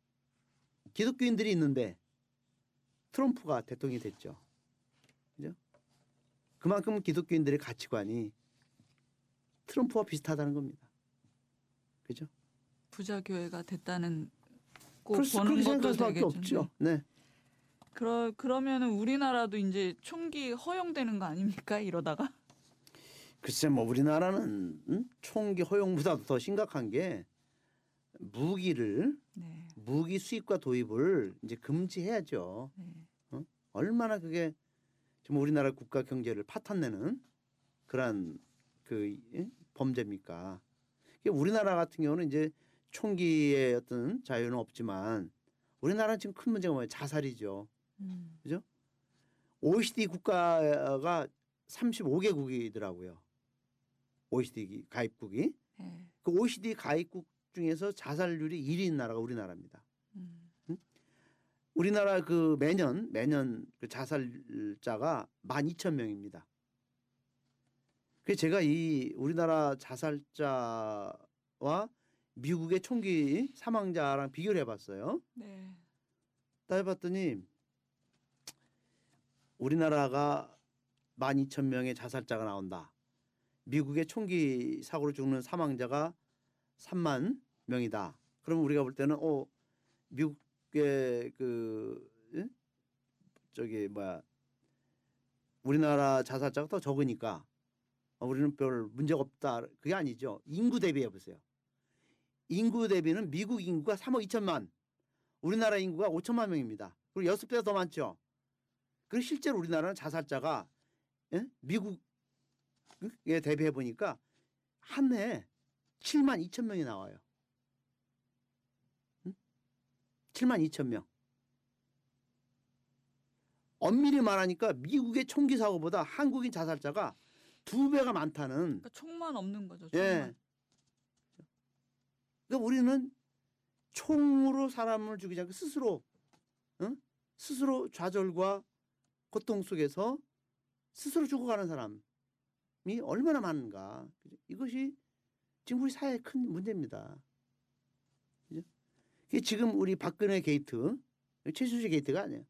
Speaker 2: 기독교인들이 있는데 트럼프가 대통령이 됐죠. 그죠? 그만큼 기독교인들의 가치관이 트럼프와 비슷하다는 겁니다. 그죠?
Speaker 1: 부자 교회가 됐다는 꼭 보는
Speaker 2: 그렇게
Speaker 1: 것도
Speaker 2: 생각할 수밖에
Speaker 1: 되겠죠.
Speaker 2: 없죠. 네.
Speaker 1: 그러 그러면은 우리나라도 이제 총기 허용되는 거 아닙니까? 이러다가
Speaker 2: 글쎄 뭐 우리나라는 음? 총기 허용보다도 더 심각한 게 무기를
Speaker 1: 네.
Speaker 2: 무기 수입과 도입을 이제 금지해야죠.
Speaker 1: 네.
Speaker 2: 얼마나 그게 지금 우리나라 국가 경제를 파탄내는 그러한 그 예? 범죄입니까? 우리나라 같은 경우는 이제 총기의 어떤 자유는 없지만 우리나라는 지금 큰 문제가 뭐예요? 자살이죠.
Speaker 1: 음.
Speaker 2: OECD 국가가 35개국이더라고요. OECD 가입국이.
Speaker 1: 네.
Speaker 2: 그 OECD 가입국 중에서 자살률이 1위인 나라가 우리나라입니다.
Speaker 1: 음.
Speaker 2: 우리나라 그 매년 매년 그 자살자가 12,000명입니다. 그래서 제가 이 우리나라 자살자와 미국의 총기 사망자랑 비교를 해봤어요.
Speaker 1: 네.
Speaker 2: 따져봤더니 우리나라가 12,000명의 자살자가 나온다. 미국의 총기 사고로 죽는 사망자가 3만 명이다. 그러면 우리가 볼 때는 어 미국의 그 예? 저기 뭐야 우리나라 자살자가 더 적으니까 어, 우리는 별 문제가 없다. 그게 아니죠. 인구 대비해 보세요. 인구 대비는 미국 인구가 3억 2천만, 우리나라 인구가 5천만 명입니다. 그리고 여섯 배가 더 많죠. 그리고 실제로 우리나라는 자살자가 예? 미국에 대비해 보니까 한 해에 7만 2천 명이 나와요. 응? 7만 2천 명. 엄밀히 말하니까 미국의 총기 사고보다 한국인 자살자가 두 배가 많다는
Speaker 1: 그러니까 총만 없는 거죠.
Speaker 2: 예.
Speaker 1: 총만.
Speaker 2: 그러니까 우리는 총으로 사람을 죽이지 않고 스스로, 응? 스스로 좌절과 고통 속에서 스스로 죽어가는 사람이 얼마나 많은가. 이것이 지금 우리 사회의 큰 문제입니다. 그죠? 지금 우리 박근혜 게이트, 최순실 게이트가 아니에요.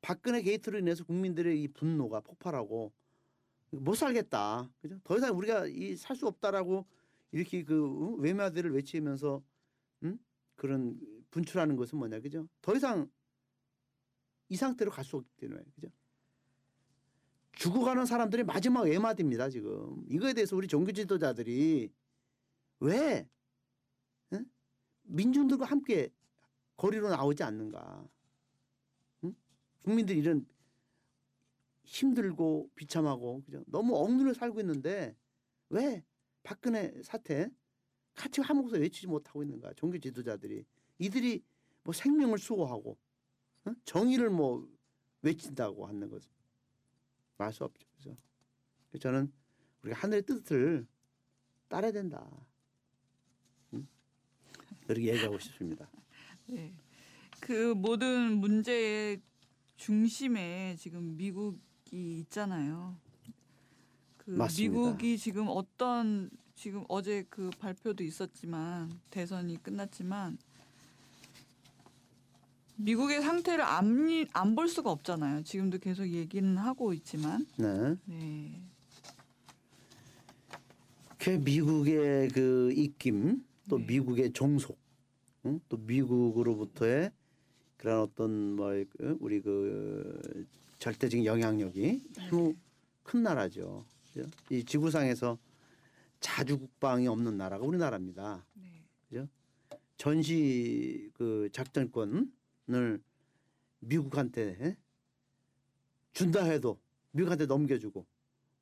Speaker 2: 박근혜 게이트로 인해서 국민들의 이 분노가 폭발하고 못 살겠다. 그죠? 더 이상 우리가 이 살 수 없다라고 이렇게 그 어? 외마디를 외치면서 음? 그런 분출하는 것은 뭐냐 그죠? 더 이상 이 상태로 갈 수 없기 때문에 그죠? 죽어가는 사람들의 마지막 외마디입니다 지금 이거에 대해서 우리 종교 지도자들이 왜 응? 민중들과 함께 거리로 나오지 않는가? 응? 국민들이 이런 힘들고 비참하고 그죠? 너무 억눌려 살고 있는데 왜 박근혜 사태 같이 한 목소리 외치지 못하고 있는가 종교 지도자들이 이들이 뭐 생명을 수호하고 어? 정의를 뭐 외친다고 하는 것은 말 수 없죠 그래서 저는 우리가 하늘의 뜻을 따라야 된다 응? 그렇게 얘기하고 싶습니다
Speaker 1: 네. 그 모든 문제의 중심에 지금 미국이 있잖아요. 그
Speaker 2: 맞습니다.
Speaker 1: 미국이 지금 어떤 지금 어제 그 발표도 있었지만 대선이 끝났지만 미국의 상태를 안 볼 수가 없잖아요. 지금도 계속 얘기는 하고 있지만.
Speaker 2: 네.
Speaker 1: 네.
Speaker 2: 그 미국의 그 입김 또
Speaker 1: 네.
Speaker 2: 미국의 종속 응? 또 미국으로부터의 그런 어떤 뭐그 우리 그 절대적인 영향력이 너무 큰 나라죠. 그죠? 이 지구상에서 자주 국방이 없는 나라가 우리나라입니다.
Speaker 1: 네.
Speaker 2: 전시 그 작전권을 미국한테 에? 준다 해도 미국한테 넘겨주고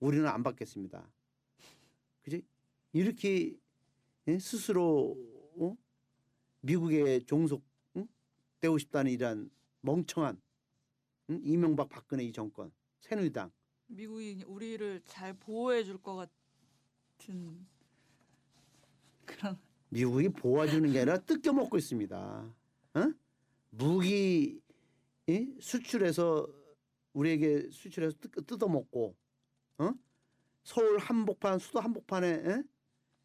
Speaker 2: 우리는 안 받겠습니다. 그지? 이렇게 예? 스스로 어? 미국의 종속 응? 되고 싶다는 이러한 멍청한 응? 이명박 박근혜 이 정권 새누리당
Speaker 1: 미국이 우리를 잘 보호해 줄 것 같은 그런
Speaker 2: 미국이 보호해주는 게 아니라 뜯겨 먹고 있습니다. 어? 무기 예? 수출해서 우리에게 수출해서 뜯, 뜯어 먹고, 어? 서울 한복판 수도 한복판에 예?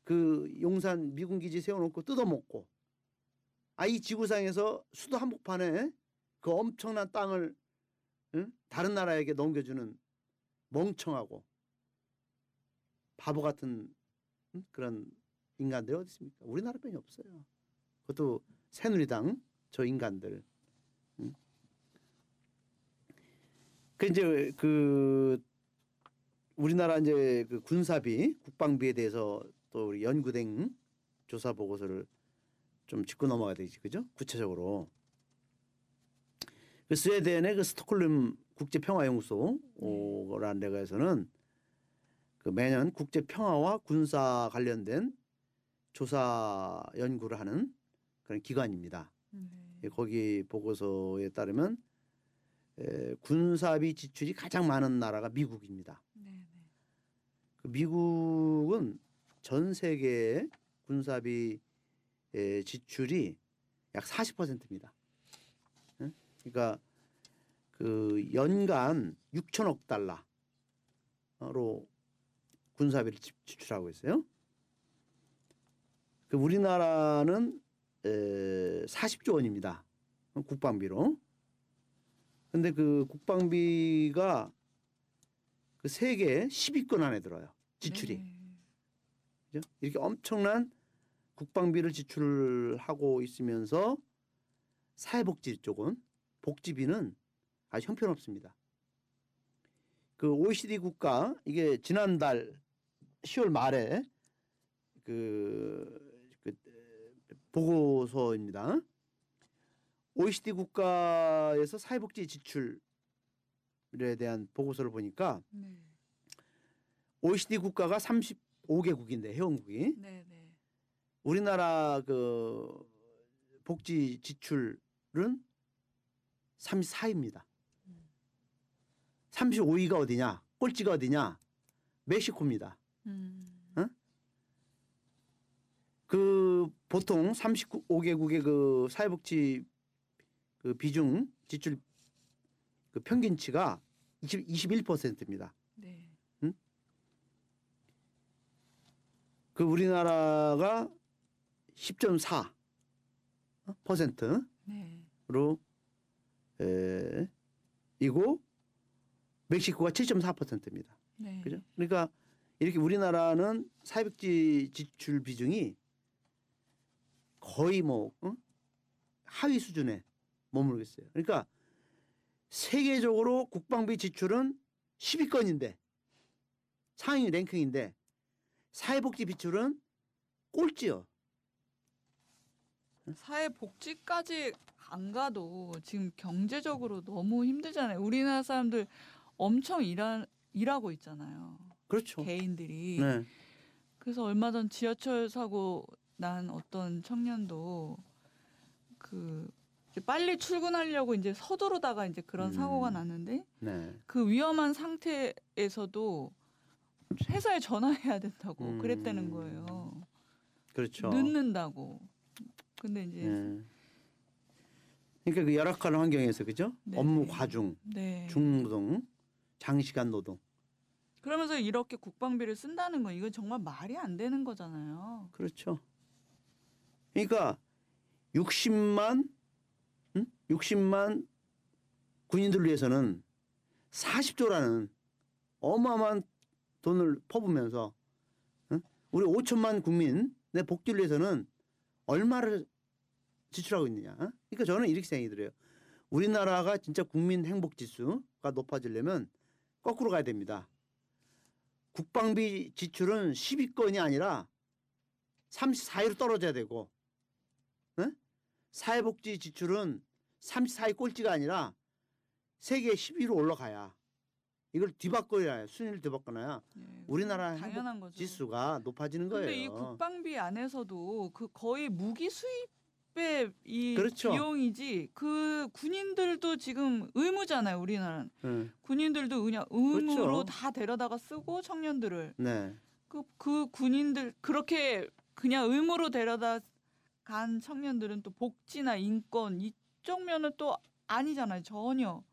Speaker 2: 그 용산 미군 기지 세워놓고 뜯어 먹고, 아이 지구상에서 수도 한복판에 그 엄청난 땅을 응? 다른 나라에게 넘겨주는 멍청하고 바보 같은 응? 그런 인간들이 어디 있습니까? 우리나라뿐이 없어요. 그것도 새누리당 저 인간들. 응? 그 이제 그 우리나라 이제 그 군사비 국방비에 대해서 또 우리 연구된 조사 보고서를 좀 짚고 넘어가야 되지 그죠? 구체적으로 그 스웨덴의 그 스톡홀름 국제 평화연구소라는 데가 에서는 그 매년 국제 평화와 군사 관련된 조사 연구를 하는 그런 기관입니다.
Speaker 1: 네.
Speaker 2: 예, 거기 보고서에 따르면 에, 군사비 지출이 가장 많은 나라가 미국입니다.
Speaker 1: 네. 네.
Speaker 2: 그 미국은 전 세계의 군사비 에, 지출이 약 40%입니다. 그러니까 그 연간 6천억 달러로 군사비를 지- 지출하고 있어요. 그 우리나라는 에, 40조 원입니다. 국방비로. 근데 그 국방비가 그 세계 10위권 안에 들어요. 지출이.
Speaker 1: 네.
Speaker 2: 그죠? 이렇게 엄청난 국방비를 지출하고 있으면서 사회복지 쪽은 복지비는 아주 형편없습니다. 그 OECD 국가 이게 지난달 10월 말에 그, 그 에, 보고서입니다. OECD 국가에서 사회복지 지출에 대한 보고서를 보니까
Speaker 1: 네.
Speaker 2: OECD 국가가 35개국인데 회원국이
Speaker 1: 네. 네.
Speaker 2: 우리나라 그 복지 지출은 34위입니다. 35위가 어디냐? 꼴찌가 어디냐? 멕시코입니다.
Speaker 1: 음.
Speaker 2: 그 보통 35개국의 그 사회복지 그 비중 지출 그 평균치가 20, 21%입니다.
Speaker 1: 네.
Speaker 2: 그 우리나라가 10.4 퍼센트
Speaker 1: 네.
Speaker 2: 로 에, 이고 멕시코가 7.4%입니다.
Speaker 1: 네.
Speaker 2: 그죠? 그러니까 이렇게 우리나라는 사회복지 지출 비중이 거의 뭐 어? 하위 수준에 머무르고 있어요. 그러니까 세계적으로 국방비 지출은 10위권인데 상위 랭킹인데 사회복지 지출은 꼴찌요.
Speaker 1: 사회 복지까지 안 가도 지금 경제적으로 너무 힘들잖아요. 우리나라 사람들 엄청 일하, 일하고 있잖아요.
Speaker 2: 그렇죠.
Speaker 1: 개인들이.
Speaker 2: 네.
Speaker 1: 그래서 얼마 전 지하철 사고 난 어떤 청년도 그 빨리 출근하려고 이제 서두르다가 이제 그런
Speaker 2: 음.
Speaker 1: 사고가 났는데
Speaker 2: 네.
Speaker 1: 그 위험한 상태에서도 회사에 전화해야 된다고
Speaker 2: 음.
Speaker 1: 그랬다는 거예요.
Speaker 2: 그렇죠.
Speaker 1: 늦는다고. 근데 이제
Speaker 2: 예. 그러니까 그 열악한 환경에서 그죠?
Speaker 1: 네.
Speaker 2: 업무 과중,
Speaker 1: 네.
Speaker 2: 중노동, 장시간 노동.
Speaker 1: 그러면서 이렇게 국방비를 쓴다는 건 이건 정말 말이 안 되는 거잖아요.
Speaker 2: 그렇죠. 그러니까 60만 응? 60만 군인들 위해서는 40조라는 어마어마한 돈을 퍼부면서 응? 우리 5천만 국민의 복지를 위해서는 얼마를 지출하고 있느냐. 그러니까 저는 이렇게 생각이 들어요. 우리나라가 진짜 국민 행복 지수가 높아지려면 거꾸로 가야 됩니다. 국방비 지출은 10위권이 아니라 34위로 떨어져야 되고 응? 사회복지 지출은 34위 꼴찌가 아니라 세계 10위로 올라가야 이걸 뒤바꿔야 순위를 뒤바꿔놔야
Speaker 1: 예,
Speaker 2: 우리나라 행복. 지수가 높아지는
Speaker 1: 근데
Speaker 2: 거예요.
Speaker 1: 이 국방비 안에서도 그 거의 무기 수입 의이
Speaker 2: 그렇죠.
Speaker 1: 비용이지 그 군인들도 지금 의무잖아요. 우리나라는
Speaker 2: 응.
Speaker 1: 군인들도 그냥 의무로
Speaker 2: 그렇죠.
Speaker 1: 다 데려다가 쓰고 청년들을
Speaker 2: 네.
Speaker 1: 그, 그 군인들 그렇게 그냥 의무로 데려다 간 청년들은 또 복지나 인권 이쪽 면은 또 아니잖아요. 전혀.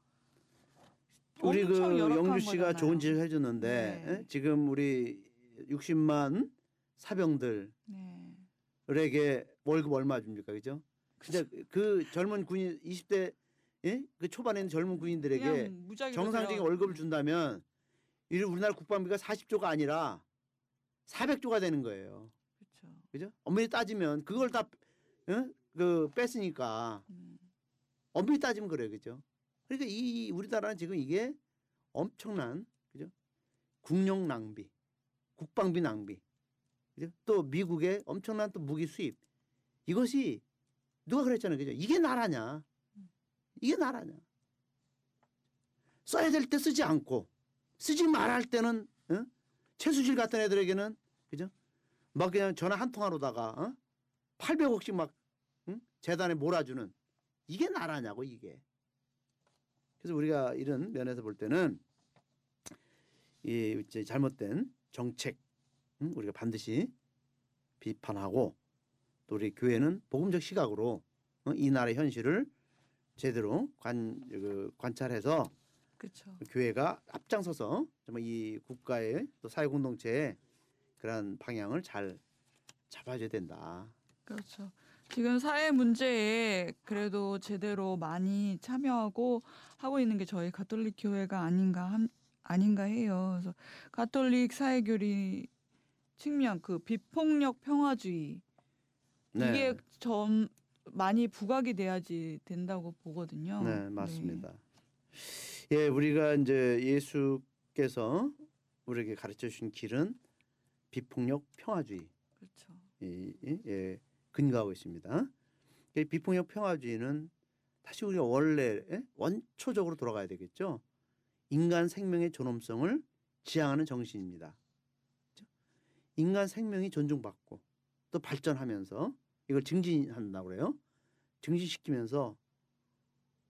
Speaker 2: 우리 그 영주 씨가
Speaker 1: 거잖아요.
Speaker 2: 좋은 지적 해줬는데
Speaker 1: 네.
Speaker 2: 에? 지금 우리 60만 사병들 에게
Speaker 1: 네.
Speaker 2: 월급 얼마 줍니까, 그죠? 진짜 그 젊은 군인 20대 예? 그 초반에 있는 젊은 군인들에게 정상적인 월급을 준다면 이 우리나라 국방비가 40조가 아니라 400조가 되는 거예요.
Speaker 1: 그렇죠.
Speaker 2: 그죠? 엄밀히 따지면 그걸 다 어? 그 뺐으니까
Speaker 1: 음.
Speaker 2: 엄밀히 따지면 그래요, 그죠? 그러니까 이 우리나라는 지금 이게 엄청난 그죠? 국력 낭비, 국방비 낭비? 또 미국의 엄청난 또 무기 수입 이것이 누가 그랬잖아요, 그죠? 이게 나라냐? 이게 나라냐? 써야 될 때 쓰지 않고 쓰지 말아야 할 때는 어? 최수실 같은 애들에게는 그죠? 막 그냥 전화 한 통화로다가 어? 800억씩 막 응? 재단에 몰아주는 이게 나라냐고 이게. 그래서 우리가 이런 면에서 볼 때는 이 잘못된 정책 응? 우리가 반드시 비판하고 또 우리 교회는 복음적 시각으로 어? 이 나라의 현실을 제대로 관, 그, 관찰해서
Speaker 1: 그렇죠.
Speaker 2: 교회가 앞장서서 정말 이 국가의 또 사회 공동체의 그런 방향을 잘 잡아줘야 된다.
Speaker 1: 그렇죠. 지금 사회 문제에 그래도 제대로 많이 참여하고 하고 있는 게 저희 가톨릭 교회가 아닌가 함, 아닌가 해요. 그래서 가톨릭 사회교리 측면 그 비폭력 평화주의 이게 좀 많이 부각이 돼야지 된다고 보거든요.
Speaker 2: 네, 맞습니다. 예, 우리가 이제 예수께서 우리에게 가르쳐 주신 길은 비폭력 평화주의
Speaker 1: 그렇죠.
Speaker 2: 이, 이, 예, 근거하고 있습니다. 이 비폭력 평화주의는 다시 우리가 원래 예? 원초적으로 돌아가야 되겠죠. 인간 생명의 존엄성을 지향하는 정신입니다. 인간 생명이 존중받고 또 발전하면서 이걸 증진한다고 그래요. 증진시키면서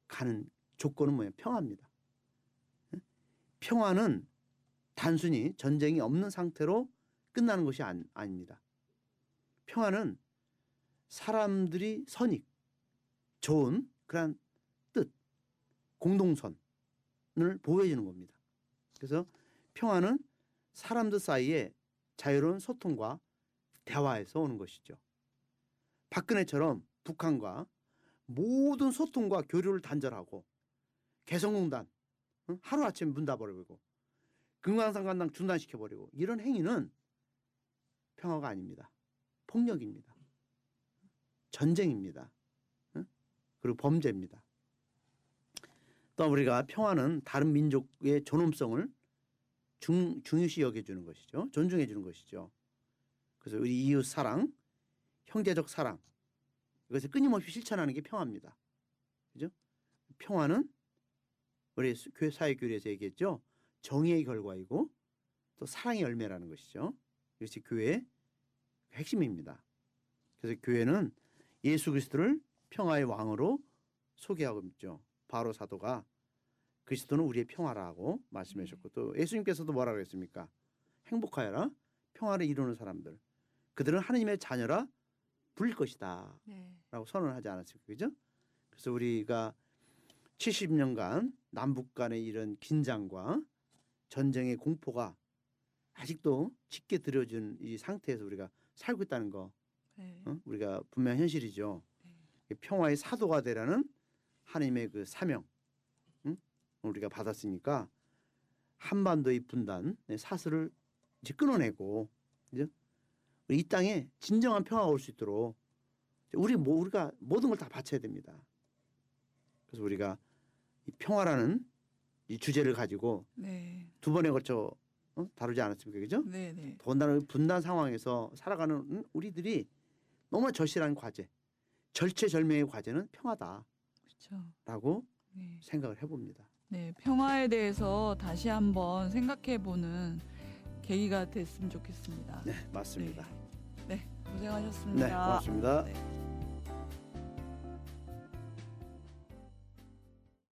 Speaker 2: 가는 조건은 뭐예요? 평화입니다. 예? 평화는 단순히 전쟁이 없는 상태로 끝나는 것이 안, 아닙니다. 평화는 사람들이 선익, 좋은 그런 뜻, 공동선을 보호해 주는 겁니다. 그래서 평화는 사람들 사이에 자유로운 소통과 대화에서 오는 것이죠. 박근혜처럼 북한과 모든 소통과 교류를 단절하고 개성공단 응? 하루아침에 문 닫아버리고 금강산관당 중단시켜버리고 이런 행위는 평화가 아닙니다. 폭력입니다. 전쟁입니다. 응? 그리고 범죄입니다. 또 우리가 평화는 다른 민족의 존엄성을 중, 중요시 여겨주는 것이죠. 존중해 주는 것이죠. 그래서 우리 이웃 사랑, 형제적 사랑 이것을 끊임없이 실천하는 게 평화입니다. 그죠? 평화는 우리 수- 교회 사회 교리에서 얘기했죠. 정의의 결과이고 또 사랑의 열매라는 것이죠. 이것이 교회의 핵심입니다. 그래서 교회는 예수 그리스도를 평화의 왕으로 소개하고 있죠. 바로 사도가 그리스도는 우리의 평화라고 말씀하셨고 또 예수님께서도 뭐라 그랬습니까? 행복하여라 평화를 이루는 사람들 그들은 하느님의 자녀라 불릴 것이다.
Speaker 1: 네.
Speaker 2: 라고 선언하지 않았습니까? 그죠? 그래서 우리가 70년간 남북 간의 이런 긴장과 전쟁의 공포가 아직도 짙게 들여준 이 상태에서 우리가 살고 있다는 거
Speaker 1: 네.
Speaker 2: 어? 우리가 분명 현실이죠.
Speaker 1: 네.
Speaker 2: 이 평화의 사도가 되라는 하나님의 그 사명 응? 우리가 받았으니까 한반도의 분단 네, 사슬을 이제 끊어내고 이제 이 땅에 진정한 평화가 올 수 있도록 우리 뭐 우리가 모든 걸 다 바쳐야 됩니다. 그래서 우리가 이 평화라는 이 주제를 가지고
Speaker 1: 네.
Speaker 2: 두 번에 걸쳐 어? 다루지 않았습니까, 그죠?
Speaker 1: 네, 네.
Speaker 2: 분단 분단 상황에서 살아가는 음, 우리들이 너무 절실한 과제, 절체절명의 과제는 평화다라고
Speaker 1: 그렇죠. 네.
Speaker 2: 생각을 해봅니다.
Speaker 1: 네, 평화에 대해서 다시 한번 생각해 보는 계기가 됐으면 좋겠습니다.
Speaker 2: 네, 맞습니다.
Speaker 1: 네, 고생하셨습니다.
Speaker 2: 네, 고맙습니다.
Speaker 1: 네.